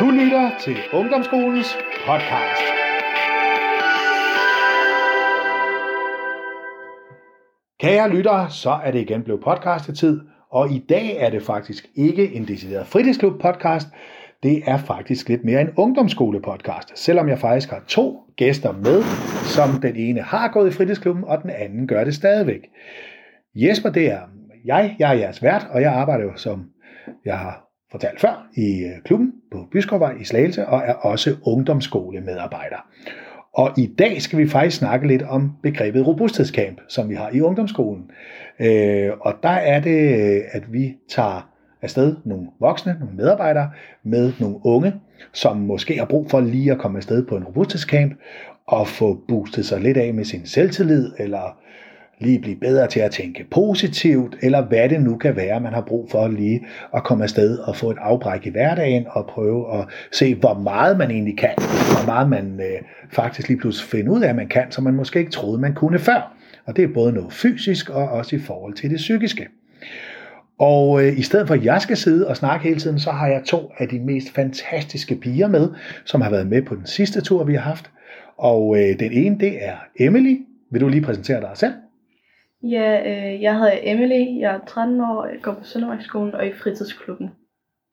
Du lytter til Ungdomsskolens podcast. Kære lyttere, så er det igen blevet podcastetid, og i dag er det faktisk ikke en decideret fritidsklub podcast, det er faktisk lidt mere en ungdomsskole podcast, selvom jeg faktisk har to gæster med, som den ene har gået i fritidsklubben, og den anden gør det stadigvæk. Jesper, det er jeg, jeg er jeres vært, og jeg arbejder jo, som jeg har fortalt før, i øh, klubben på Byskovvej i Slagelse, og er også ungdomsskolemedarbejder. Og i dag skal vi faktisk snakke lidt om begrebet robusthedscamp, som vi har i ungdomsskolen. Øh, og der er det, øh, at vi tager afsted nogle voksne, nogle medarbejdere, med nogle unge, som måske har brug for lige at komme afsted på en robusthedscamp, og få boostet sig lidt af med sin selvtillid, eller lige blive bedre til at tænke positivt, eller hvad det nu kan være, man har brug for lige at komme afsted og få et afbræk i hverdagen, og prøve at se, hvor meget man egentlig kan, hvor meget man øh, faktisk lige pludselig finder ud af, at man kan, som man måske ikke troede, man kunne før. Og det er både noget fysisk og også i forhold til det psykiske. Og øh, i stedet for at jeg skal sidde og snakke hele tiden, så har jeg to af de mest fantastiske piger med, som har været med på den sidste tur, vi har haft. Og øh, den ene, det er Emily. Vil du lige præsentere dig selv? Ja, øh, jeg hedder Emily, jeg er 13 år, jeg går på Søndermarksskolen og i fritidsklubben.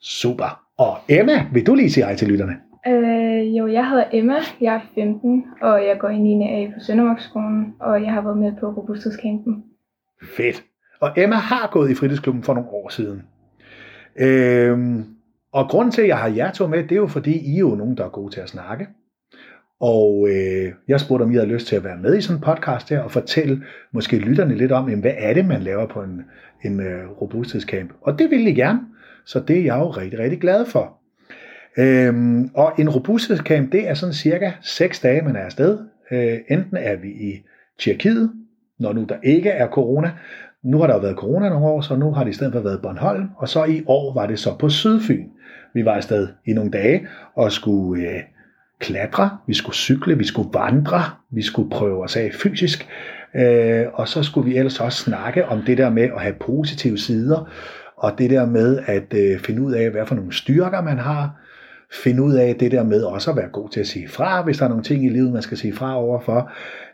Super. Og Emma, vil du lige sige hej til lytterne? Øh, jo, jeg hedder Emma, jeg er 15, og jeg går i 9. A på Søndermarksskolen, og jeg har været med på robusthedscampen. Fedt. Og Emma har gået i fritidsklubben for nogle år siden. Øhm, og grunden til, at jeg har jer to med, det er jo fordi, I er jo nogen, der er gode til at snakke. Og øh, jeg spurgte, om I havde lyst til at være med i sådan en podcast her, og fortælle måske lytterne lidt om, jamen, hvad er det, man laver på en, en øh, robusthedscamp. Og det ville I gerne, så det er jeg jo rigtig, rigtig glad for. Øhm, og en robusthedscamp, det er sådan cirka 6 dage, man er afsted. Øh, enten er vi i Tjekkiet, når nu der ikke er corona. Nu har der jo været corona nogle år, så nu har det i stedet for været Bornholm, og så i år var det så på Sydfyn. Vi var afsted i nogle dage og skulle øh, klatre, vi skulle cykle, vi skulle vandre, vi skulle prøve os af fysisk, øh, og så skulle vi ellers også snakke om det der med at have positive sider, og det der med at øh, finde ud af, hvad for nogle styrker man har, finde ud af det der med også at være god til at sige fra, hvis der er nogle ting i livet, man skal sige fra overfor.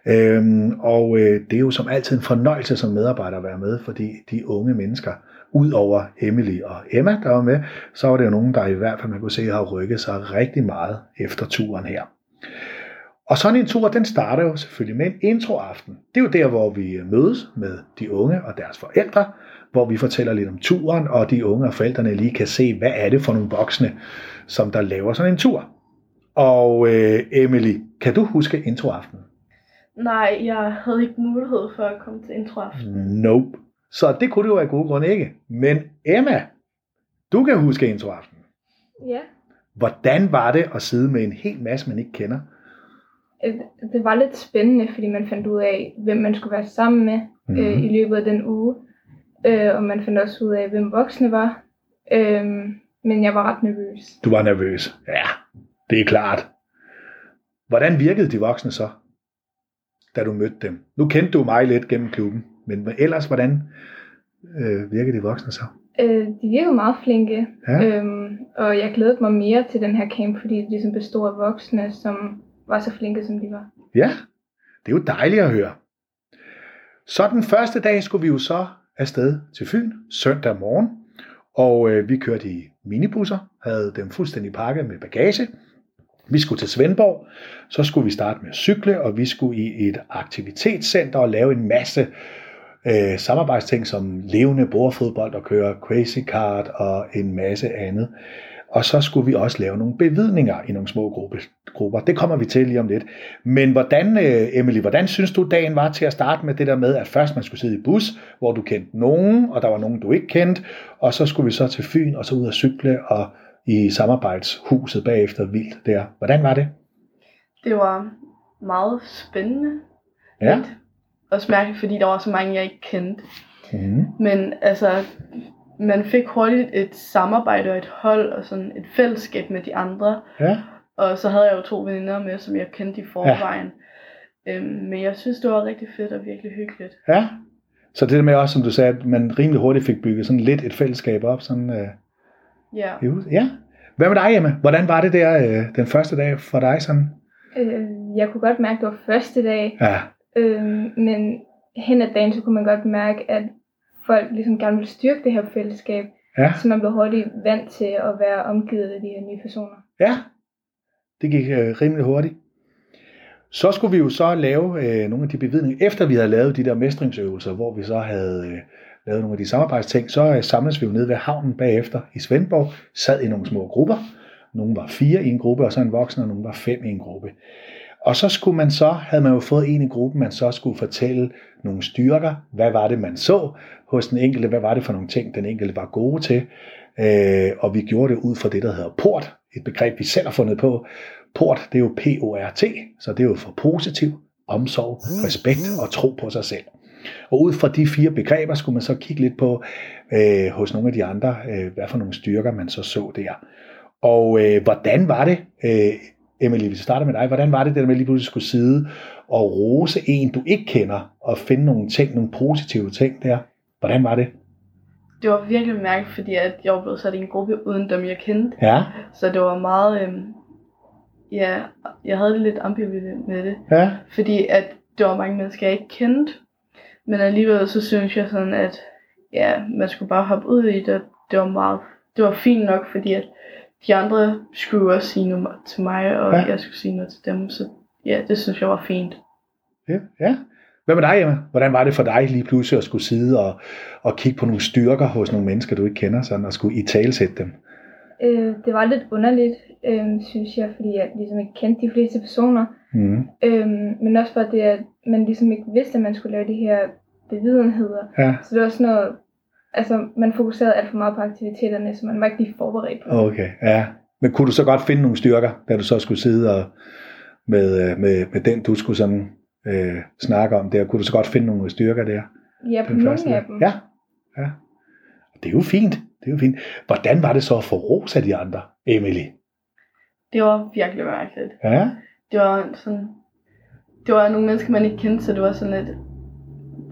Øhm, og øh, det er jo som altid en fornøjelse som medarbejder at være med, fordi de unge mennesker, ud over Emily og Emma, der var med, så var det jo nogen, der i hvert fald man kunne se har rykket sig rigtig meget efter turen her. Og sådan en tur, den starter jo selvfølgelig med en introaften. Det er jo der, hvor vi mødes med de unge og deres forældre, hvor vi fortæller lidt om turen, og de unge og forældrene lige kan se, hvad er det for nogle voksne, som der laver sådan en tur. Og øh, Emily, kan du huske introaften? Nej, jeg havde ikke mulighed for at komme til introaften. Nope. Så det kunne du jo af gode grunde ikke. Men Emma, du kan huske introaften. Ja, Hvordan var det at sidde med en hel masse, man ikke kender? øh, det var lidt spændende, fordi man fandt ud af, hvem man skulle være sammen med mm-hmm. øh, i løbet af den uge. Øh, og man fandt også ud af, hvem voksne var. Øh, men jeg var ret nervøs. Du var nervøs. Ja, det er klart. Hvordan virkede de voksne så, da du mødte dem? Nu kendte du mig lidt gennem klubben, men ellers, hvordan øh, virkede de voksne så? Øh, de virkede meget flinke, Ja. øhm, og jeg glædede mig mere til den her camp, fordi det ligesom bestod af voksne, som var så flinke, som de var. Ja, det er jo dejligt at høre. Så den første dag skulle vi jo så afsted til Fyn, søndag morgen, og øh, vi kørte i minibusser, havde dem fuldstændig pakket med bagage. Vi skulle til Svendborg, så skulle vi starte med at cykle, og vi skulle i et aktivitetscenter og lave en masse øh, samarbejdsting som levende bordfodbold og køre crazy kart og en masse andet. Og så skulle vi også lave nogle bevidninger i nogle små gruppe, grupper. Det kommer vi til lige om lidt. Men hvordan, øh, Emily, hvordan synes du dagen var til at starte med det der med, at først man skulle sidde i bus, hvor du kendte nogen, og der var nogen, du ikke kendte, og så skulle vi så til Fyn, og så ud og cykle, og i samarbejdshuset bagefter vildt der. Hvordan var det? Det var meget spændende. Ja. Lidt. Også mærkeligt, fordi der var så mange, jeg ikke kendte. Mm. Men altså, man fik hurtigt et samarbejde og et hold og sådan et fællesskab med de andre. Ja. Og så havde jeg jo to veninder med, som jeg kendte i forvejen. Ja. Øhm, men jeg synes, det var rigtig fedt og virkelig hyggeligt. ja. Så det der med også, som du sagde, at man rimelig hurtigt fik bygget sådan lidt et fællesskab op. Sådan, øh, Ja. i huset. ja. Hvad med dig, Emma? Hvordan var det der øh, den første dag for dig sådan? Øh, jeg kunne godt mærke, at det var første dag, Ja, øh, men hen ad dagen, så kunne man godt mærke, at folk ligesom gerne ville styrke det her fællesskab, ja, så man blev hurtigt vant til at være omgivet af de her nye personer. ja. Det gik øh, rimelig hurtigt. Så skulle vi jo så lave øh, nogle af de bevidninger, efter vi havde lavet de der mestringsøvelser, hvor vi så havde øh, lavet nogle af de samarbejdsting, så øh, samledes vi jo nede ved havnen bagefter i Svendborg, sad i nogle små grupper. Nogle var fire i en gruppe, og så en voksen, og nogle var fem i en gruppe. Og så skulle man så, havde man jo fået en i gruppen, man så skulle fortælle nogle styrker, hvad var det, man så hos den enkelte, hvad var det for nogle ting, den enkelte var gode til. Øh, og vi gjorde det ud fra det, der hedder PORT, et begreb, vi selv har fundet på. PORT, det er jo P-O-R-T, så det er jo for positiv, omsorg, respekt og tro på sig selv. Og ud fra de fire begreber skulle man så kigge lidt på øh, hos nogle af de andre, øh, hvad for nogle styrker man så så der. Og øh, hvordan var det, øh, Emily, hvis vi starter med dig, hvordan var det, det der med lige pludselig skulle sidde og rose en, du ikke kender, og finde nogle ting, nogle positive ting der? Hvordan var det? Det var virkelig mærkeligt, fordi at jeg var blevet sat i en gruppe uden dem, jeg kendte. Ja, Så det var meget, øhm, ja, jeg havde det lidt ambivalent med det. ja, Fordi at det var mange mennesker, jeg ikke kendte. Men alligevel så synes jeg sådan, at ja, man skulle bare hoppe ud i det. Det var meget, det var fint nok, fordi at de andre skulle også sige noget til mig, og Ja. ja. jeg skulle sige noget til dem. Så ja, det synes jeg var fint. ja, ja. Hvad med dig, Emma? Hvordan var det for dig lige pludselig at skulle sidde og, og kigge på nogle styrker hos nogle mennesker, du ikke kender, sådan, og skulle i talsætte dem? Øh, det var lidt underligt, øh, synes jeg, fordi jeg ligesom ikke kendte de fleste personer. Mm. Øh, men også bare det, at man ligesom ikke vidste, at man skulle lave de her bevidenheder. Ja, Så det var sådan noget, altså man fokuserede alt for meget på aktiviteterne, så man var ikke lige forberedt på det. okay, ja. Men kunne du så godt finde nogle styrker, da du så skulle sidde og med, øh, med, med den, du skulle sådan øh, snakke om der? Kunne du så godt finde nogle styrker der? Ja, på Den første nogle af der? dem. Ja, ja. Det er jo fint. Det er jo fint. Hvordan var det så at få ros af de andre, Emily? Det var virkelig mærkeligt. Ja, Det var sådan, det var nogle mennesker, man ikke kendte, så det var sådan lidt,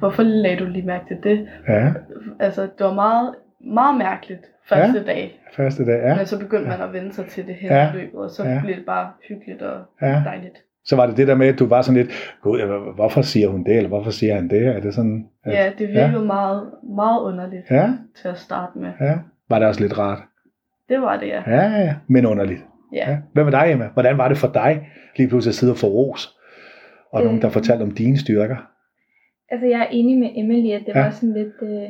hvorfor lagde du lige mærke til det? ja. Altså, det var meget, meget mærkeligt første ja. dag. Første dag, ja. Men så begyndte man at vende sig til det hen Ja. ja. løbet, og så Ja. ja. blev det bare hyggeligt og ja. dejligt. Så var det det der med, at du var sådan lidt, Gud, ja, hvorfor siger hun det, eller hvorfor siger han det? Er det sådan? At, Ja, det virkede ja. meget, meget underligt ja, til at starte med. ja. Var det også lidt rart? Det var det, ja. Ja, ja, men underligt. Ja. Ja. Hvad med dig, Emma? Hvordan var det for dig lige pludselig at sidde og få ros? Og øh. nogen, der fortalte om dine styrker? Altså jeg er enig med Emily, at det Ja. ja. var sådan lidt øh,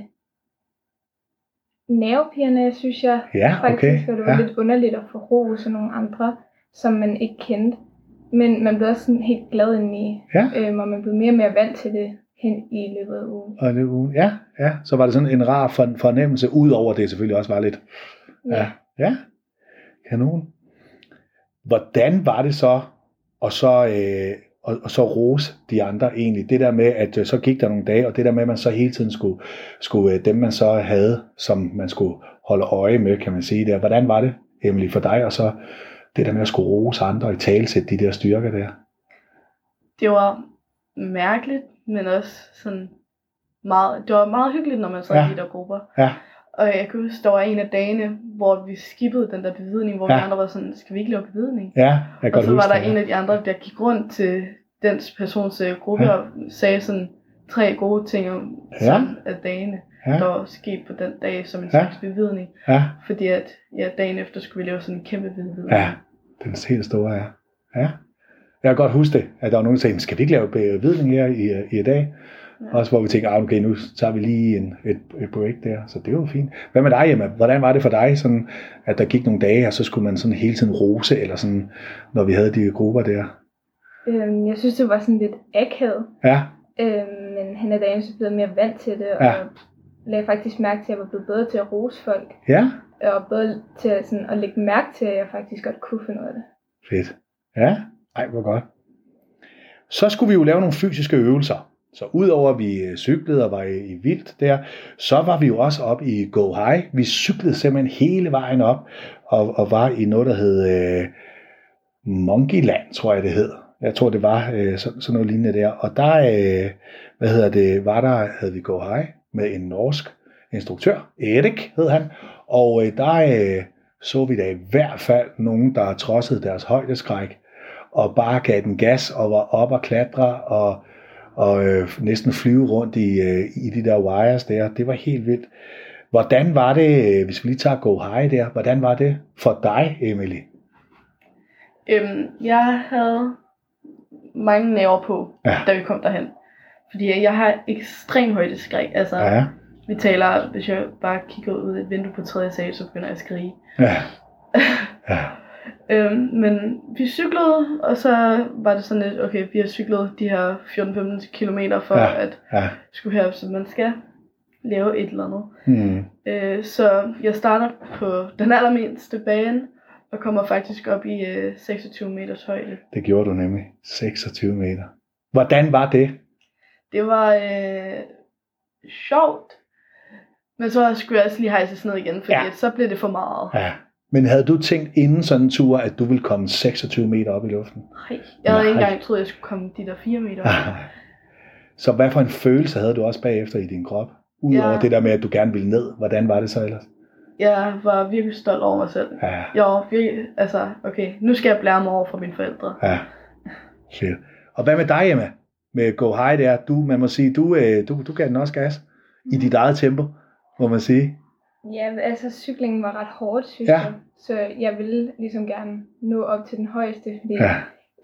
nervepirrende, synes jeg. Ja, faktisk, okay. og det var Ja. ja. lidt underligt at få ros af nogle andre, som man ikke kendte. Men man blev også sådan helt glad indeni, Ja. øhm, og man blev mere og mere vant til det hen i løbet af ugen. Og det, ugen- ja, ja, så var det sådan en rar for, fornemmelse, udover det selvfølgelig også var lidt, ja, ja, kanon. Hvordan var det så, og så, øh, og, og så rose de andre egentlig? Det der med, at øh, så gik der nogle dage, og det der med, at man så hele tiden skulle, skulle øh, dem man så havde, som man skulle holde øje med, kan man sige der. Hvordan var det, Emily, for dig, og så det der med at skulle rose andre og i talsætte de der styrker der? Det var mærkeligt, men også sådan meget, det var meget hyggeligt, når man sad Ja. ja. i de der grupper. Ja, Og jeg kan huske, der var en af dagene, hvor vi skippede den der bevidning, hvor Ja. vi andre var sådan, skal vi ikke lave bevidning? ja, jeg kan Og så var der det, en ja. af de andre, der gik rundt til den persons øh, gruppe Ja. og sagde sådan tre gode ting om Ja. af dagene, ja. der var sket på den dag som en Ja. slags bevidning. Ja, Fordi at ja, dagen efter skulle vi lave sådan en kæmpe bevidning. Ja, den helt store, ja. ja. Jeg kan godt huske det, at der var nogen, der sagde, skal vi ikke lave bevidning her i, i dag? Ja. Også hvor vi tænkte, ah, okay, nu tager vi lige en, et, et break der, så det var fint. Hvad med dig, Emma? Hvordan var det for dig, sådan, at der gik nogle dage, og så skulle man sådan hele tiden rose, eller sådan, når vi havde de grupper der? Øhm, jeg synes, det var sådan lidt akavet, Ja, øhm, men hen ad dagen så blev jeg mere vant til det, og Ja. lagde faktisk mærke til, at jeg var blevet bedre til at rose folk, ja, og bedre til sådan, at lægge mærke til, at jeg faktisk godt kunne finde ud af det. fedt. Ja, ej, hvor godt. Så skulle vi jo lave nogle fysiske øvelser. Så udover at vi cyklede og var i, i vildt der, så var vi jo også op i Go High. Vi cyklede simpelthen hele vejen op og, og var i noget, der hed øh, Monkeyland, tror jeg det hed. Jeg tror, det var øh, sådan, sådan noget lignende der. Og der, øh, hvad hedder det, var der, havde vi Go High med en norsk instruktør, Erik hed han. Og øh, der øh, så vi da i hvert fald nogen, der trodsede deres højdeskræk, og bare gav den gas og var op og klatre og, og øh, næsten flyve rundt i, øh, i de der wires der. Det var helt vildt. Hvordan var det, øh, hvis vi lige tager Go High der, hvordan var det for dig, Emily? Øhm, jeg havde mange nerver på, Ja. da vi kom derhen. Fordi jeg har ekstrem højdeskræk. Altså, ja. Vi taler, hvis jeg bare kigger ud et vindue på tredje sal, så begynder jeg at skrige. ja, ja, Øhm, men vi cyklede, og så var det sådan lidt, okay, vi har cyklet de her 14-15 kilometer for Ja. at ja. skulle herop, så man skal lave et eller andet. Hmm. Øh, så jeg starter på den allermindste bane, og kommer faktisk op i øh, 26 meters højde. Det gjorde du nemlig. 26 meter. Hvordan var det? Det var øh, sjovt, men så skulle jeg også lige hejses ned igen, fordi ja. så blev det for meget. Ja. Men havde du tænkt inden sådan en tur, at du ville komme 26 meter op i luften? Nej, jeg havde ikke Nej. engang troet, jeg skulle komme de der 4 meter. op. Så hvad for en følelse havde du også bagefter i din krop? Udover Ja. det der med, at du gerne ville ned. Hvordan var det så ellers? Jeg var virkelig stolt over mig selv. Ja, Jeg var virkelig, altså, okay, nu skal jeg blære mig over for mine forældre. ja. Fedt. Og hvad med dig, Emma? Med Go High der, du, man må sige, du, øh, du, du gav den også gas i dit eget tempo, må man sige. Ja, altså cyklingen var ret hårdt, synes Ja. jeg. Så jeg ville ligesom gerne nå op til den højeste, fordi Ja,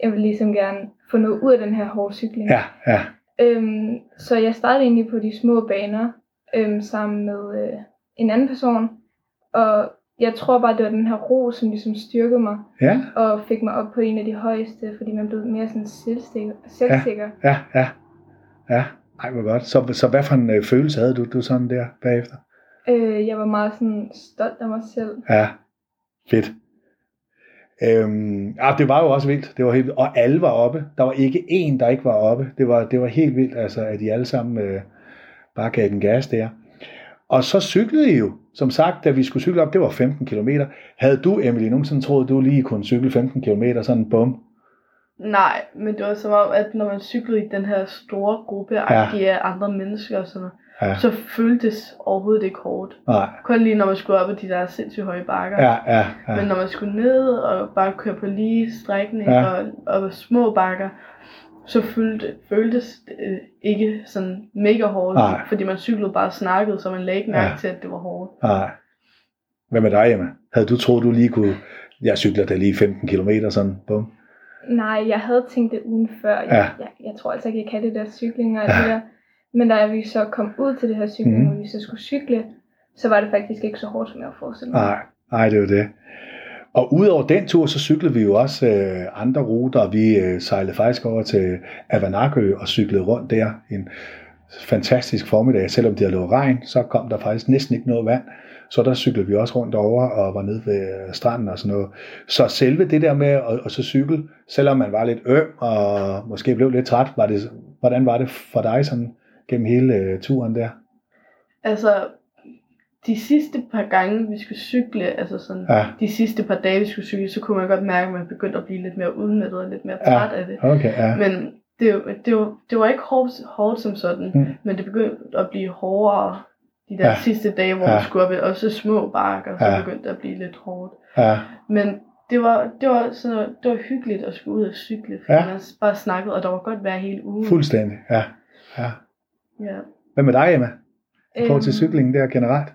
jeg ville ligesom gerne få noget ud af den her hårde cykling. ja, ja. Øhm, så jeg startede egentlig på de små baner øhm, sammen med øh, en anden person. Og jeg tror bare, det var den her ro, som ligesom styrkede mig Ja, og fik mig op på en af de højeste, fordi man blev mere sådan selvsikker. selvsikker. ja, ja. Ja, ej, hvor godt. Så, så hvad for en øh, følelse havde du, du sådan der bagefter? Øh, jeg var meget sådan stolt af mig selv. Ja, fedt. Øhm, ja, det var jo også vildt. Det var helt, og alle var oppe. Der var ikke én, der ikke var oppe. Det var, det var helt vildt, altså, at de alle sammen øh, bare gav den gas der. Og så cyklede I jo. Som sagt, da vi skulle cykle op, det var 15 km. Havde du, Emily, nogensinde troet, du lige kunne cykle 15 km, sådan bum? Nej, men det var som om, at når man cyklede i den her store gruppe Ja. af andre mennesker og sådan noget, Ja. så føltes overhovedet ikke hårdt. Nej. Kun lige når man skulle op ad de der sindssygt høje bakker. Ja, ja, ja. Men når man skulle ned og bare køre på lige strækning Ja. og, og små bakker, så følte, føltes det øh, ikke sådan mega hårdt, Nej. fordi man cyklede bare snakkede, så man lagde ikke mærke Ja. til, at det var hårdt. Nej. Hvad med dig, Emma? Havde du troet, du lige kunne... Jeg cykler da lige 15 km, sådan bum? Nej, jeg havde tænkt det ugen før. Jeg, Ja. jeg, jeg tror altså ikke, jeg kan det der cykling og alt det der. Men da vi så kom ud til det her cykling, mm. hvor vi så skulle cykle, så var det faktisk ikke så hårdt, som jeg havde forestillet mig. Nej, nej, det er jo det. Og udover den tur, så cyklede vi jo også øh, andre ruter. Vi øh, sejlede faktisk over til Avanakø og cyklede rundt der. En fantastisk formiddag. Selvom det havde lå regn, så kom der faktisk næsten ikke noget vand. Så der cyklede vi også rundt over og var nede ved øh, stranden og sådan noget. Så selve det der med at, at så cykle, selvom man var lidt øm og måske blev lidt træt, var det, hvordan var det for dig sådan gennem hele øh, turen der? Altså, de sidste par gange, vi skulle cykle, altså sådan, Ja, de sidste par dage, vi skulle cykle, så kunne man godt mærke, at man begyndte at blive lidt mere udmattet og lidt mere Ja. træt af det. okay, ja. Men det, det, var, det var ikke hårdt, hårdt som sådan, mm. men det begyndte at blive hårdere de der Ja. sidste dage, hvor Ja. man skulle op i også små bakker, så Ja. begyndte det at blive lidt hårdt. ja. Men det var, det var, sådan, det var hyggeligt at skulle ud og cykle, fordi Ja. man bare snakkede, og der var godt vejr hele ugen. Fuldstændig, ja. ja. Ja. Hvad med dig, Emma? I forhold til Øhm, cyklingen der generelt?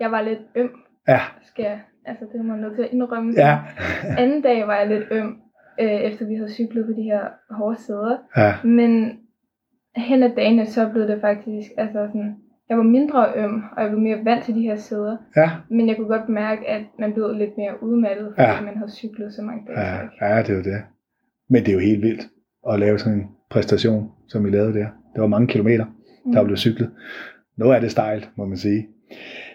Jeg var lidt øm, Ja, skal jeg. Altså, det må man nødt til at indrømme. ja, Anden dag var jeg lidt øm, øh, efter vi havde cyklet på de her hårde sæder. ja, Men hen ad dagene, så blev det faktisk, altså sådan, jeg var mindre øm, og jeg blev mere vant til de her sæder. ja, Men jeg kunne godt mærke, at man blev lidt mere udmattet, fordi Ja. man havde cyklet så mange dage. ja, træk. ja, det er jo det. Men det er jo helt vildt at lave sådan en præstation, som vi lavede der. Det var mange kilometer, der Mm. blev cyklet. Noget af det stejlt, må man sige.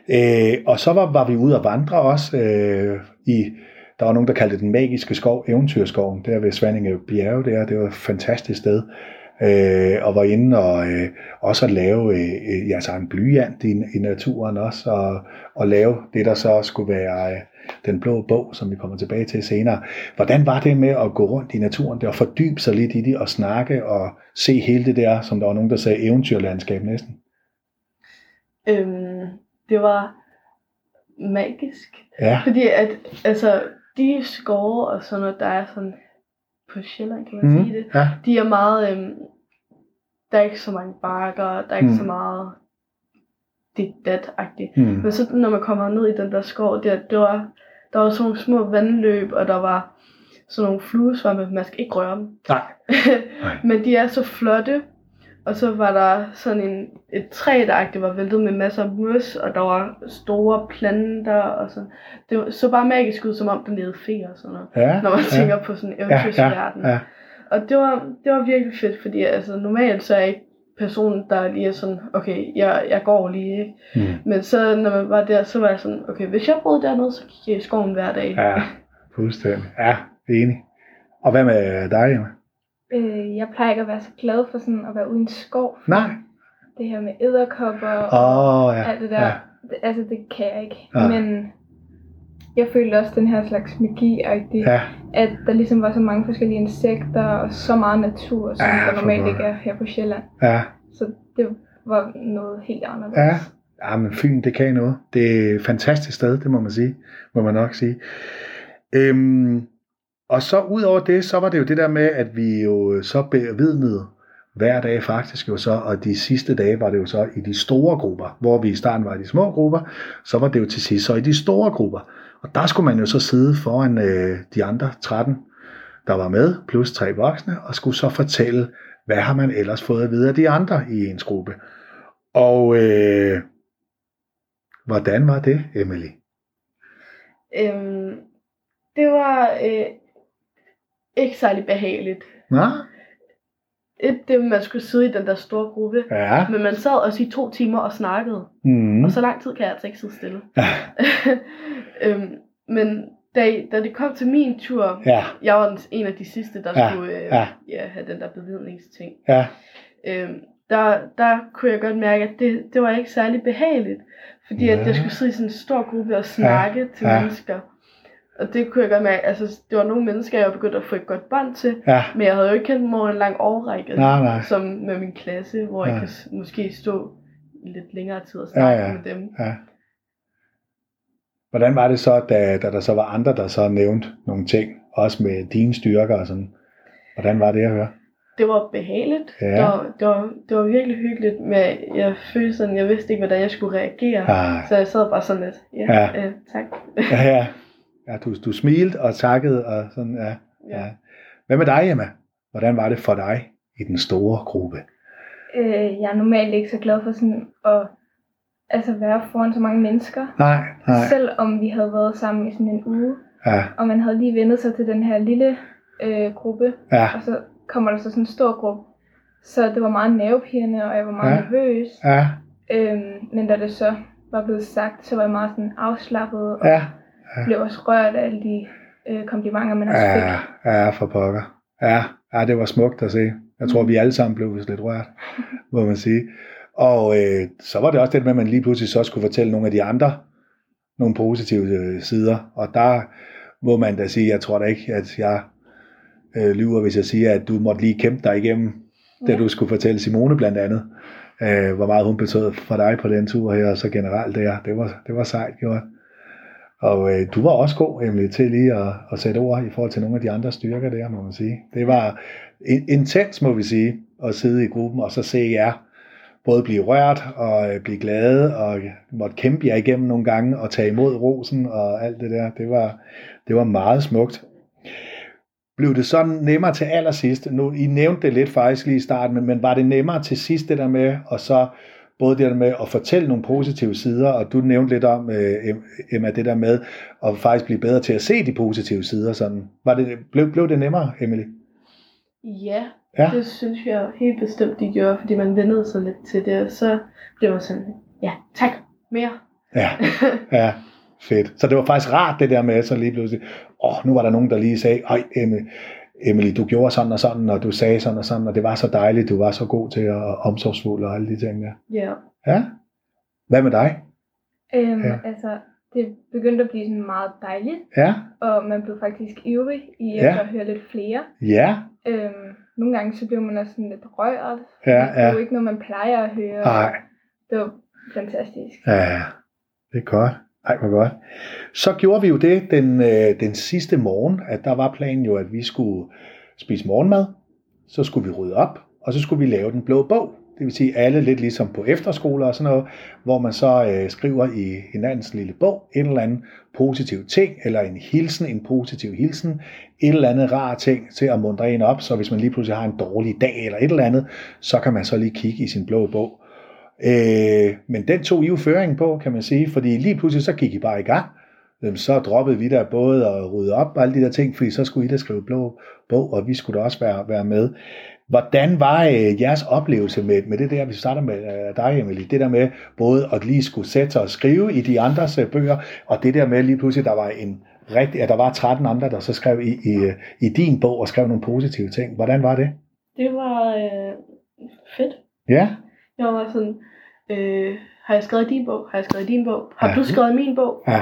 Øh, og så var, var vi ude at vandre også øh, i, der var nogen, der kaldte det den magiske skov, Eventyrskoven, der ved Svanninge Bjerge der. Det var et fantastisk sted. Øh, og var inde og øh, også at lave øh, øh, ja, så en blyant i, i naturen også, og, og lave det, der så skulle være øh, den blå bog, som vi kommer tilbage til senere. Hvordan var det med at gå rundt i naturen, det og fordybe sig lidt i det, og snakke og se hele det der, som der var nogen, der sagde eventyrlandskab næsten? Øhm, det var magisk. Ja. Fordi at, altså, de skove og sådan noget, der er sådan på Sjælland, kan man mm. sige det, Ja. de er meget, øhm, der er ikke så mange bakker, der er ikke Mm. så meget dit dat-agtigt. Mm. Men så når man kommer ned i den der skov, der, der var, der var sådan nogle små vandløb, og der var sådan nogle fluesvampe, man skal ikke røre dem. Nej. Nej. Men de er så flotte, og så var der sådan en, et træ, der var væltet med masser af mos, og der var store planter og sådan. Det var- så bare magisk ud, som om der levede fe og sådan noget. Ja. Når man ja. tænker på sådan en ja, eventyrsverden. ja, ja. Og det var, det var virkelig fedt, fordi altså, normalt så er jeg ikke personen, der lige er sådan, okay, jeg, jeg går lige, ikke? Mm. Men så, når man var der, så var jeg sådan, okay, hvis jeg boede dernede, så gik jeg i skoven hver dag. Ja, fuldstændig. Ja, enig. Og hvad med dig, Emma? Øh, jeg plejer ikke at være så glad for sådan at være uden skov. Nej. Det her med æderkopper og oh, ja. alt det der. Ja. Det, altså, det kan jeg ikke. Nej. Men jeg følte også den her slags magi Ja, at der ligesom var så mange forskellige insekter og så meget natur, som Ja, der normalt ikke er her på Sjælland. ja. Så det var noget helt anderledes. Ja, ja men Fyn, det kan noget. Det er et fantastisk sted, det må man sige. Må man nok sige. Øhm, og så ud over det, så var det jo det der med, at vi jo så bevidnede hver dag faktisk jo så, og de sidste dage var det jo så i de store grupper, hvor vi i starten var i de små grupper, så var det jo til sidst så i de store grupper. Og der skulle man jo så sidde foran øh, de andre 13, der var med, plus tre voksne, og skulle så fortælle, hvad har man ellers fået at vide af de andre i ens gruppe. Og øh, hvordan var det, Emily? Øhm, det var øh, ikke særlig behageligt. Nå? Et, det man skulle sidde i den der store gruppe, Ja. men man sad også i to timer og snakkede. Mm. Og så lang tid kan jeg altså ikke sidde stille. Ja. øhm, men da, da det kom til min tur, Ja, jeg var en af de sidste, der Ja, skulle øh, ja. ja, have den der bevidningsting. ja, Øhm, der, der kunne jeg godt mærke, at det, det var ikke særlig behageligt. Fordi at Ja. jeg skulle sidde i sådan en stor gruppe og snakke ja, til ja. mennesker. Og det kunne jeg godt mærke, altså det var nogle mennesker, jeg var begyndt at få et godt bånd til. ja, Men jeg havde jo ikke kendt dem over en lang årrække, Nej, nej. som med min klasse, hvor Ja. jeg kan måske stå lidt længere tid og Ja, snakke ja. med dem. ja. Hvordan var det så, da, da der så var andre, der så nævnte nogle ting, også med dine styrker og sådan? Hvordan var det at høre? Det var behageligt. Ja. Det, var, det, var, det var virkelig hyggeligt, men jeg følte sådan, jeg vidste ikke, hvordan jeg skulle reagere. Ah, Så jeg sad bare sådan lidt, ja, Ja. ja. Øh, tak. ja, ja. Ja du, du smilte og takkede og sådan, ja. ja. Hvad med dig, Emma? Hvordan var det for dig i den store gruppe? Øh, jeg er normalt ikke så glad for sådan at altså være foran så mange mennesker. Nej, nej. Selvom vi havde været sammen i sådan en uge, Ja, og man havde lige vendet sig til den her lille øh, gruppe, ja, og så kommer der så sådan en stor gruppe. Så det var meget nervepirrende, og jeg var meget Ja. nervøs. ja, Øhm, men da det så var blevet sagt, så var jeg meget sådan afslappet, og ja. Blev også rørt af alle de øh, komplimenter, man også fik. Ja, ja, for pokker. Ja, ja, det var smukt at se. Jeg tror, vi alle sammen blev vist lidt rørt, må man sige. Og øh, så var det også det med, at man lige pludselig så skulle fortælle nogle af de andre, nogle positive øh, sider. Og der må man da sige, jeg tror da ikke, at jeg øh, lyver, hvis jeg siger, at du måtte lige kæmpe dig igennem, da Ja. du skulle fortælle Simone blandt andet, øh, hvor meget hun betød for dig på den tur her, og så generelt der. Det var, det var sejt gjort. Og øh, du var også god, Emily, til lige at, at sætte ord i forhold til nogle af de andre styrker der, må man sige. Det var in- intens, må vi sige, at sidde i gruppen og så se jer både blive rørt og øh, blive glade og måtte kæmpe jer igennem nogle gange og tage imod rosen og alt det der. Det var, det var meget smukt. Blev det så nemmere til allersidst? Nu, I nævnte det lidt faktisk lige i starten, men, men var det nemmere til sidst det der med, og så både det der med at fortælle nogle positive sider, og du nævnte lidt om, øh, Emma, det der med at faktisk blive bedre til at se de positive sider. Sådan. Var det, blev, blev det nemmere, Emily? Ja, Ja. det synes jeg helt bestemt, de gjorde, fordi man vendede sig lidt til det, og så blev man sådan, ja, tak, mere. Ja, ja, fedt. Så det var faktisk rart det der med, så lige pludselig, åh, nu var der nogen, der lige sagde, hej Emily, Emily, du gjorde sådan og sådan, og du sagde sådan og sådan, og det var så dejligt, du var så god til at omsorgsfuld og alle de ting der. Ja, Ja. Hvad med dig? Øhm, Ja. ja. Altså, det begyndte at blive sådan meget dejligt, Ja, og man blev faktisk ivrig i Ja. ja. at høre lidt flere. ja, Øhm, nogle gange så blev man også sådan lidt rørt. Ja, Det er ja. jo ikke noget, man plejer at høre. nej, Det var fantastisk. ja, det er godt. Ej, hvor godt. Så gjorde vi jo det den, øh, den sidste morgen, at der var planen jo, at vi skulle spise morgenmad, så skulle vi rydde op, og så skulle vi lave den blå bog. Det vil sige alle lidt ligesom på efterskoler og sådan noget, hvor man så øh, skriver i hinandens lille bog en eller anden positiv ting, eller en hilsen, en positiv hilsen, et eller andet rar ting til at mundre en op, så hvis man lige pludselig har en dårlig dag eller et eller andet, så kan man så lige kigge i sin blå bog. Øh, men den tog I jo føringen på, kan man sige, fordi lige pludselig så gik I bare i gang. Så droppede vi der både at rydde op og alle de der ting, fordi så skulle I da skrive blå bog, og vi skulle da også være, være med. Hvordan var øh, jeres oplevelse med, med det der, vi starter med øh, dig, Emily, det der med både at lige skulle sætte sig og skrive i de andres øh, bøger, og det der med lige pludselig, der var en rigtig, at der var 13 andre, der så skrev i, i, øh, i din bog og skrev nogle positive ting. Hvordan var det? Det var øh, fedt. Ja, Jeg var sådan, øh, har jeg skrevet din bog? Har jeg skrevet din bog? Har Ja. du skrevet min bog? ja,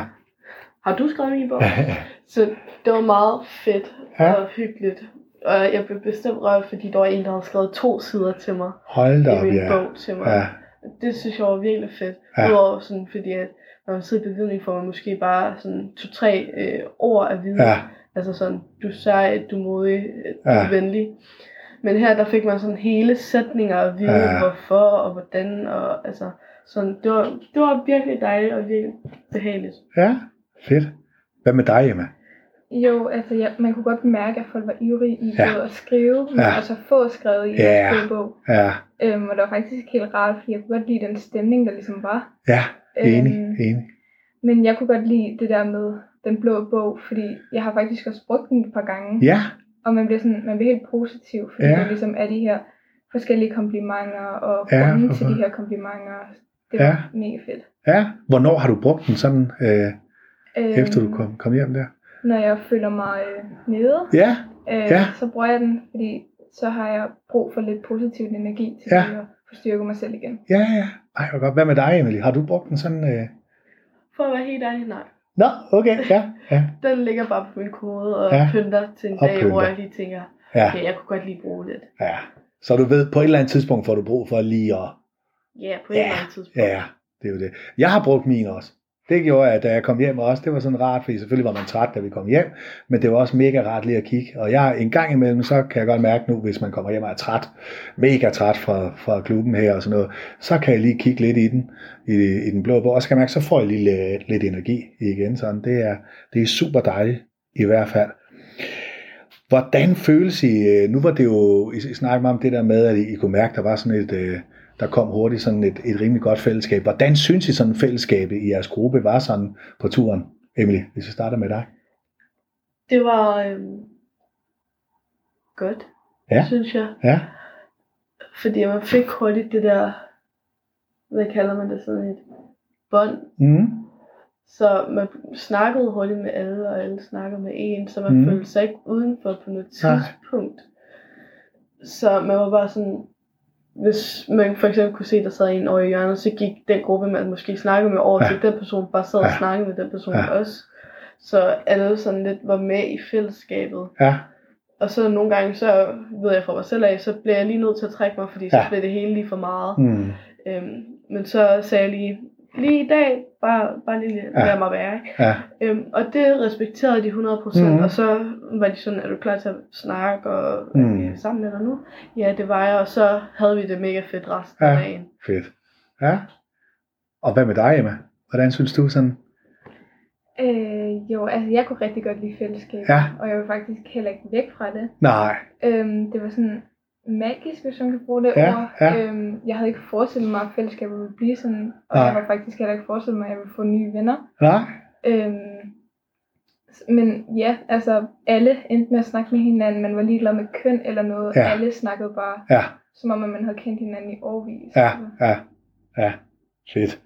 Har du skrevet min bog? Så det var meget fedt Ja. og hyggeligt. Og jeg blev bestemt rørt, fordi der var en, der havde skrevet to sider til mig. hold da i op, min ja. bog til mig. Ja, Det synes jeg var virkelig fedt. Ja. Ja. Udover sådan, fordi at når man sidder i bevidning, får man måske bare sådan to-tre øh, ord at vide. ja, Altså sådan, du er sej, du er modig, du Ja. er venlig. Men her, der fik man sådan hele sætninger at vide, Ja. hvorfor og hvordan. Og, altså, sådan, det, var, det var virkelig dejligt og virkelig behageligt. ja, fedt. Hvad med dig, Emma? Jo, altså ja, man kunne godt mærke, at folk var ivrige i Ja. at skrive, men Ja. også at få skrevet i Ja. deres bog. Ja, Øhm, og det var faktisk helt rart, fordi jeg kunne godt lide den stemning, der ligesom var. ja, enig, Øhm, enig. Men jeg kunne godt lide det der med den blå bog, fordi jeg har faktisk også brugt den et par gange. Ja, Og man bliver, sådan, man bliver helt positiv, fordi Ja. der ligesom er de her forskellige komplimenter og Ja, grunde for til de her komplimenter. Det Ja. var mega fedt. ja. Hvornår har du brugt den sådan, øh, Øhm, efter du kom, kom hjem der? Når jeg føler mig øh, nede, Ja, øh, Ja. så bruger jeg den, fordi så har jeg brug for lidt positiv energi til Ja. ja. at få styrket mig selv igen. ja, ja. Ej, hvor godt. Hvad med dig, Emily? Har du brugt den sådan? Øh... For at være helt ærlig, nej. Nå, okay, ja, ja, Den ligger bare på min kode og Ja. pynter til en Og dag, hvor pynter. jeg lige tænker, ja, okay, jeg kunne godt lige bruge lidt. ja. Så du ved, på et eller andet tidspunkt får du brug for lige at... Ja, på et Ja, eller andet tidspunkt. Ja, det er jo det. Jeg har brugt min også. Det gjorde jeg, da jeg kom hjem også. Det var sådan rart, fordi selvfølgelig var man træt, da vi kom hjem, men det var også mega rart lige at kigge. Og jeg en gang imellem, så kan jeg godt mærke nu, hvis man kommer hjem og er træt, mega træt fra, fra klubben her og sådan noget, så kan jeg lige kigge lidt i den, i, i den blå bog, og så kan jeg mærke, så får jeg lige lidt, lidt energi igen. Sådan. Det, er, det er super dejligt i hvert fald. Hvordan føles I, øh, nu var det jo, I snakkede meget om det der med, at I, kunne mærke, der var sådan et, øh, der kom hurtigt sådan et, et rimelig godt fællesskab. Hvordan synes I sådan fællesskabet i jeres gruppe var sådan på turen? Emily, hvis vi starter med dig. Det var øhm, godt, Ja. synes jeg. Ja, Fordi man fik hurtigt det der, hvad kalder man det, sådan et bånd. mm. Så man snakkede hurtigt med alle, og alle snakkede med en, så man mm. følte sig ikke udenfor på noget Nej. tidspunkt. Så man var bare sådan, hvis man for eksempel kunne se, der sad en over i hjørnet, så gik den gruppe, man måske snakkede med over Ja. til den person, bare sad og Ja. snakkede med den person Ja. også. Så alle sådan lidt var med i fællesskabet. ja, Og så nogle gange, så ved jeg fra mig selv af, så bliver jeg lige nødt til at trække mig, fordi så Ja. bliver det hele lige for meget. mm. Øhm, men så sagde jeg lige, lige i dag, bare, bare lige Ja. lad mig være. ikke? ja, Øhm, og det respekterede de 100%, Mhm. mm. og så var de sådan, er du klar til at snakke og mm. er vi sammen med dig nu? Ja, det var jeg, og så havde vi det mega fedt resten Ja. af dagen. fedt. Ja. Og hvad med dig, Emma? Hvordan synes du sådan? Øh, jo, altså jeg kunne rigtig godt lide fællesskab, Ja. og jeg vil faktisk heller ikke væk fra det. Nej, Øhm, det var sådan magisk, hvis man kan bruge det Ja, ord. ja. Øhm, jeg havde ikke forestillet mig, at fællesskabet ville blive sådan, og Nej. jeg var faktisk heller ikke forestillet mig, at jeg ville få nye venner. nej, Øhm, men ja, altså alle endte med at snakke med hinanden. Man var ligeglad med køn eller noget. Ja. Alle snakkede bare, ja, som om at man havde kendt hinanden i årvis. ja, ja, ja, fedt.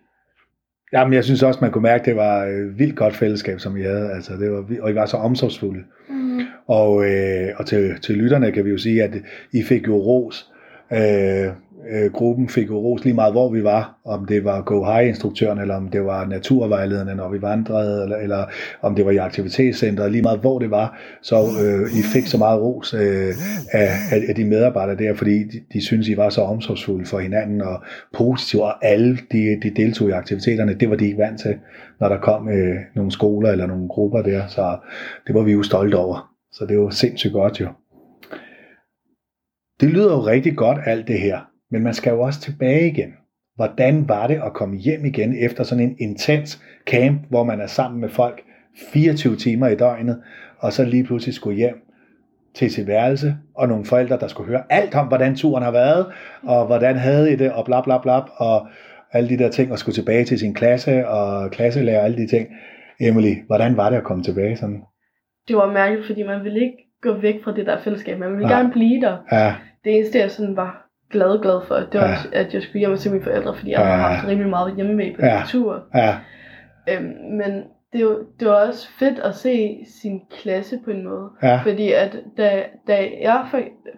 Jamen, jeg synes også, man kunne mærke, at det var et vildt godt fællesskab, som I havde. Altså, det var, vi- og I var så omsorgsfulde. Mm. Og, øh, og til, til lytterne kan vi jo sige, at I fik jo ros. Øh, øh, gruppen fik jo ros lige meget, hvor vi var. Om det var Go High-instruktøren, eller om det var naturvejlederne, når vi vandrede, eller, eller om det var i aktivitetscenteret, lige meget hvor det var. Så øh, I fik så meget ros øh, af, af, af de medarbejdere der, fordi de, de synes, I var så omsorgsfulde for hinanden og positive, og alle de, de deltog i aktiviteterne. Det var de ikke vant til, når der kom øh, nogle skoler eller nogle grupper der. Så det var vi jo stolte over. Så det var sindssygt godt jo. Det lyder jo rigtig godt alt det her, men man skal jo også tilbage igen. Hvordan var det at komme hjem igen efter sådan en intens camp, hvor man er sammen med folk 24 timer i døgnet, og så lige pludselig skulle hjem til sit værelse, og nogle forældre, der skulle høre alt om, hvordan turen har været, og hvordan havde I det, og bla bla bla, og alle de der ting, og skulle tilbage til sin klasse, og klasselærer, og alle de ting. Emily, hvordan var det at komme tilbage sådan? Det var mærkeligt, fordi man ville ikke gå væk fra det der fællesskab. Man ville Ja. gerne blive der. Ja, Det eneste, jeg sådan var glad, glad for, det var, Ja. at jeg skulle hjem og se mine forældre, fordi jeg Ja. havde haft rimelig meget hjemme med på Ja. tur. ja, Øhm, men det, er jo, det var også fedt at se sin klasse på en måde. ja, Fordi at da, da jeg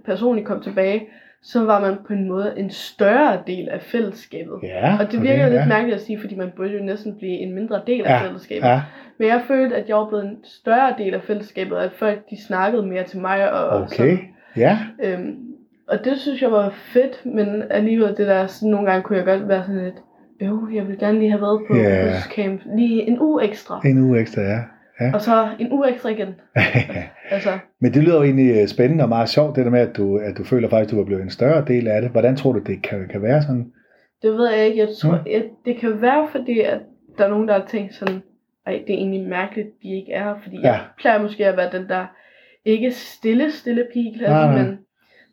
personligt kom tilbage, så var man på en måde en større del af fællesskabet. ja. Og det virker okay, lidt ja. mærkeligt at sige, fordi man burde jo næsten blive en mindre del af Ja, fællesskabet. Ja, Men jeg følte, at jeg var blevet en større del af fællesskabet, og at folk de snakkede mere til mig. Og, og okay. sådan. Ja, Øhm, og det synes jeg var fedt, men alligevel det der, sådan, nogle gange kunne jeg godt være sådan lidt, jo, jeg vil gerne lige have været på Ja. yeah. camp lige en uge ekstra. en uge ekstra, ja. Og så en uge ekstra igen. Altså, Men det lyder jo egentlig øh, spændende og meget sjovt, det der med, at du, at du føler faktisk, at du var blevet en større del af det. Hvordan tror du, det kan, kan være sådan? det ved jeg ikke. Jeg tror, Mm. jeg, det kan være, fordi at der er nogen, der har tænkt sådan, ej, det er egentlig mærkeligt, de ikke er her. Fordi Ja. jeg plejer måske at være den der, ikke stille, stille pige i klassen, Nej, nej. men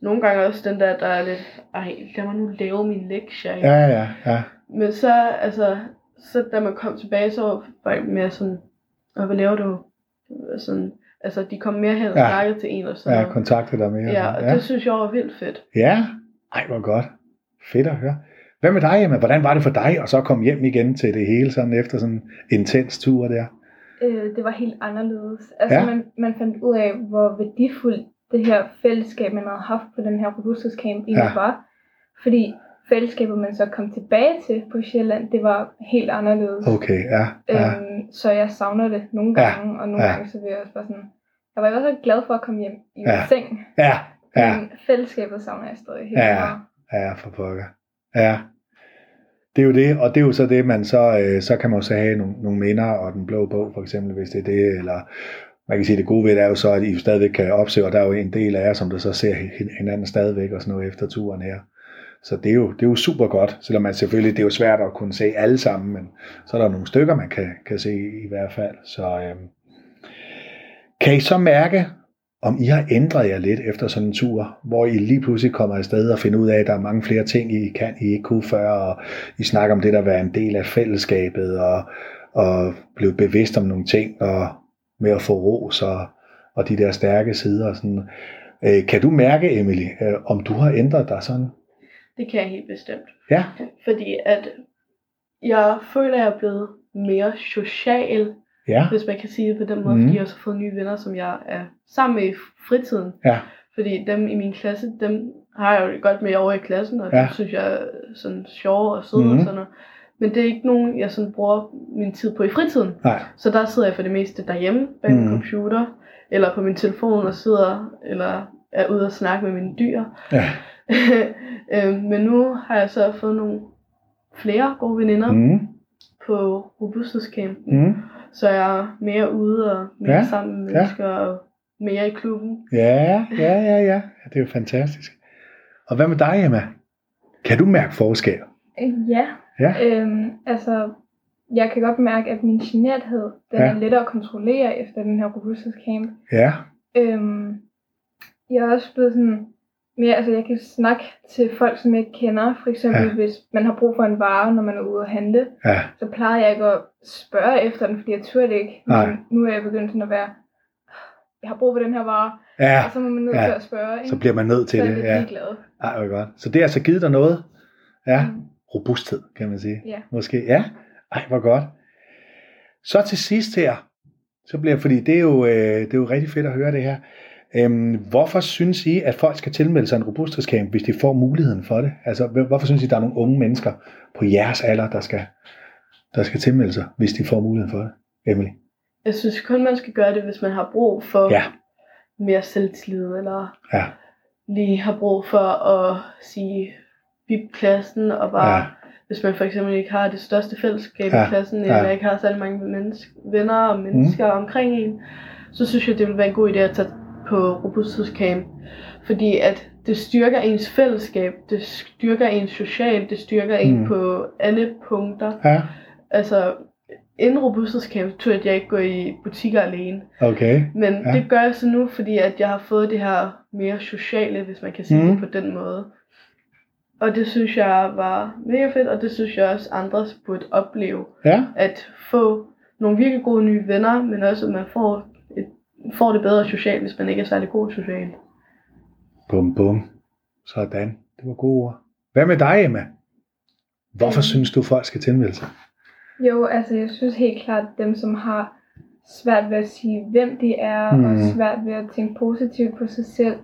nogle gange også den der, der er lidt, ej, lad mig nu lave min lektie. ikke? Ja, ja, ja. Men så, altså, så da man kom tilbage, så var folk mere sådan, og hvad laver du? Sådan, altså, de kom mere hen og Ja. snakkede til en og sådan Ja, noget. kontakte dig mere. Ja, og ja. det synes jeg var vildt fedt. ja. Ej, hvor godt. Fedt at høre. Hvad med dig, Emma? Hvordan var det for dig at så komme hjem igen til det hele sådan efter sådan en intens tur der? Øh, det var helt anderledes. Altså ja. man, man fandt ud af, hvor værdifuldt det her fællesskab, man havde haft på den her robusthedscamp egentlig Ja. ja. var. Fordi fællesskabet, man så kom tilbage til på Sjælland, det var helt anderledes. Okay, ja, ja, Øhm, så jeg savner det nogle Ja. gange, og nogle Ja. gange så vil jeg også bare sådan... Jeg var jo også glad for at komme hjem i Ja. ja. seng, ja, ja, men fællesskabet savner jeg stadig helt Ja. meget. ja, for pokker. Ja, det er jo det, og det er jo så det, man så, øh, så kan man jo så have nogle, nogle minder, og den blå bog for eksempel, hvis det er det, eller man kan sige, det gode ved det er jo så, at I stadigvæk kan opsøge, og der er jo en del af jer, som der så ser hinanden stadigvæk og sådan noget efter turen her. Så det er, jo, det er jo super godt, selvom man selvfølgelig, det er jo svært at kunne se alle sammen, men så er der nogle stykker, man kan, kan se i hvert fald. Så øhm, kan I så mærke, om I har ændret jer lidt efter sådan en tur, hvor I lige pludselig kommer afsted og finder ud af, at der er mange flere ting, I kan, I ikke kunne før, og I snakker om det, der at være en del af fællesskabet, og, og blive bevidst om nogle ting, og med at få ros, og, og de der stærke sider. Og sådan. Øh, kan du mærke, Emily, øh, om du har ændret dig sådan? Det kan jeg helt bestemt. Ja, Fordi at jeg føler, at jeg er blevet mere social, ja, hvis man kan sige det på den måde, Mhm. fordi jeg også har fået nye venner, som jeg er sammen med i fritiden. ja, Fordi dem i min klasse, dem har jeg jo godt med over i klassen, og Ja. dem synes jeg er sådan sjove og søde Mhm. mm. og sådan noget. Men det er ikke nogen, jeg sådan bruger min tid på i fritiden. nej, Så der sidder jeg for det meste derhjemme bag Mhm. min computer, eller på min telefon og sidder, eller er ude og snakke med mine dyr. ja, øhm, men nu har jeg så fået nogle flere gode veninder mm. mm, på robusthedscampen. mm, Så jeg er mere ude og mere Ja, ja. sammen med ja. mennesker og mere i klubben. ja, ja, ja, ja, det er jo fantastisk. Og hvad med dig, Emma? Kan du mærke forskel? Øh, Ja, Ja, øhm, altså jeg kan godt mærke, at min generthed, den Ja. er lettere at kontrollere efter den her robusthedscamp. ja, Øhm, jeg er også blevet sådan mere, altså jeg kan snakke til folk, som jeg ikke kender. For eksempel, Ja. hvis man har brug for en vare, når man er ude at handle, ja, så plejer jeg ikke at spørge efter den, fordi jeg tør det ikke. Nej. Men nu er jeg begyndt sådan at være, jeg har brug for den her vare, ja, og så må man nødt Ja. til at spørge. Ikke? så bliver man nødt til så er det. jeg Ja. glad. Ej, hvor godt. Så det har altså givet dig noget? Ja, Mm. Robusthed, kan man sige. Ja. Måske, ja. Ej, hvor godt. Så til sidst her, så bliver, fordi det er jo, øh, det er jo rigtig fedt at høre det her. Øhm, hvorfor synes I, at folk skal tilmelde sig en robusthedscamp, hvis de får muligheden for det? Altså, hvor- hvorfor synes I, der er nogle unge mennesker på jeres alder, der skal, der skal tilmelde sig, hvis de får muligheden for det? Emily? Jeg synes kun, man skal gøre det, hvis man har brug for Ja, mere selvtillid, eller ja, lige har brug for at sige bip klassen, og bare, Ja. ja. hvis man for eksempel ikke har det største fællesskab Ja, i klassen, ja. eller ikke har særlig mange menneske, venner og mennesker mm. omkring en, så synes jeg, det vil være en god idé at tage på robusthedscamp. Fordi at det styrker ens fællesskab, det styrker ens socialt, det styrker en Mm. på alle punkter. ja, Altså, inden robusthedscamp turde jeg ikke gå i butikker alene. okay. Men Ja. ja. det gør jeg så nu, fordi at jeg har fået det her mere sociale, hvis man kan sige Mhm. mm. det på den måde. Og det synes jeg var mega fedt, og det synes jeg også andre burde opleve. Ja, At få nogle virkelig gode nye venner, men også at man får, et, får det bedre socialt, hvis man ikke er særlig god socialt. bum bum. Sådan, det var gode ord. Hvad med dig, Emma? Hvorfor Øhm. synes du, folk skal tilmelde sig? Jo, altså jeg synes helt klart, dem som har svært ved at sige, hvem de er, mm. Mm. og svært ved at tænke positivt på sig selv,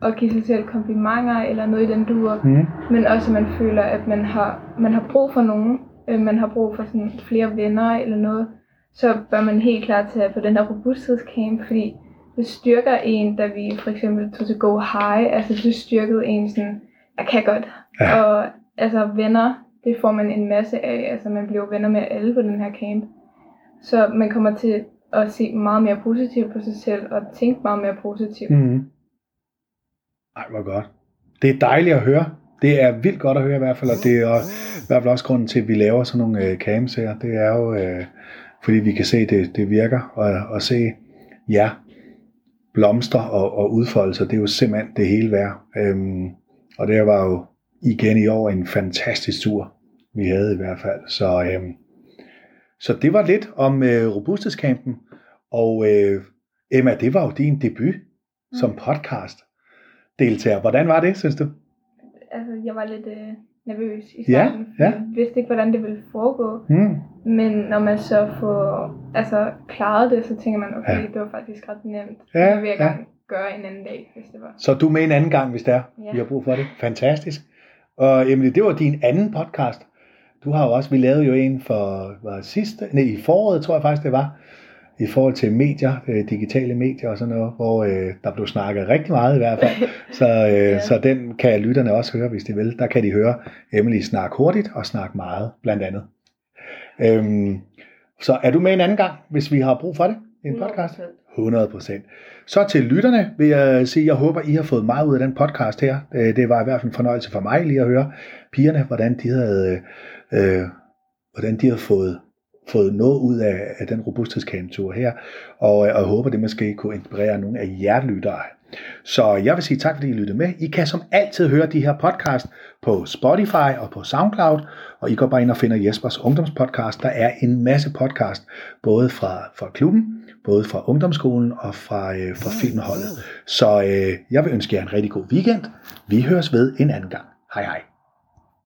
og give sig selv komplimenter eller noget i den duer. Mm. Men også at man føler, at man har, man har brug for nogen, øh, man har brug for sådan flere venner eller noget, så bør man helt klart tage på den her robusthedscamp, fordi det styrker en, da vi for eksempel tog til Go High, altså det styrkede en sådan, jeg kan godt. Ja. Og altså venner, det får man en masse af, altså man bliver venner med alle på den her camp. Så man kommer til at se meget mere positivt på sig selv, og tænke meget mere positivt. Mm. Ej, hvor godt. Det er dejligt at høre. Det er vildt godt at høre i hvert fald, og det er i hvert fald også grunden til, at vi laver sådan nogle øh, camps her. Det er jo, øh, fordi vi kan se, at det, det virker, og, og se ja, blomster og, og udfoldelser, det er jo simpelthen det hele værd. Øhm, og det var jo igen i år en fantastisk tur, vi havde i hvert fald. Så, øhm, så det var lidt om øh, robusthedskampen, og øh, Emma, det var jo din debut som podcast deltager. Hvordan var det, synes du? Altså jeg var lidt øh, nervøs i Ja, starten, fordi ja. jeg vidste ikke, hvordan det ville foregå. Mm. Men når man så får altså, klaret det, så tænker man, okay, Ja. ja. det var faktisk ret nemt. Ja, det vil jeg ja. gerne gøre en anden dag, hvis det var. Så du er med en anden gang, hvis det er, Ja. vi har brug for det. Fantastisk. Og Emily, det var din anden podcast. Du har jo også, vi lavede jo en for var sidste, nej, i foråret tror jeg faktisk det var, i forhold til medier, øh, digitale medier og sådan noget, hvor øh, der blev snakket rigtig meget i hvert fald. Så, øh, ja. så den kan lytterne også høre, hvis de vil. Der kan de høre Emily snakke hurtigt og snakke meget, blandt andet. Øhm, så er du med en anden gang, hvis vi har brug for det? En podcast? 100 procent. Så til lytterne vil jeg sige, at jeg håber, I har fået meget ud af den podcast her. Øh, Det var i hvert fald en fornøjelse for mig lige at høre pigerne, hvordan de havde, øh, hvordan de havde fået, fået noget ud af, af den robusthedskamtur her. Og, øh, og jeg håber, det måske kunne inspirere nogle af jer lyttere. Så jeg vil sige tak, fordi I lyttede med. I kan som altid høre de her podcast på Spotify og på SoundCloud, og I går bare ind og finder Jespers ungdomspodcast. Der er en masse podcast, både fra, fra klubben, både fra ungdomsskolen og fra, øh, fra filmholdet. Så øh, jeg vil ønske jer en rigtig god weekend. Vi høres ved en anden gang. Hej hej.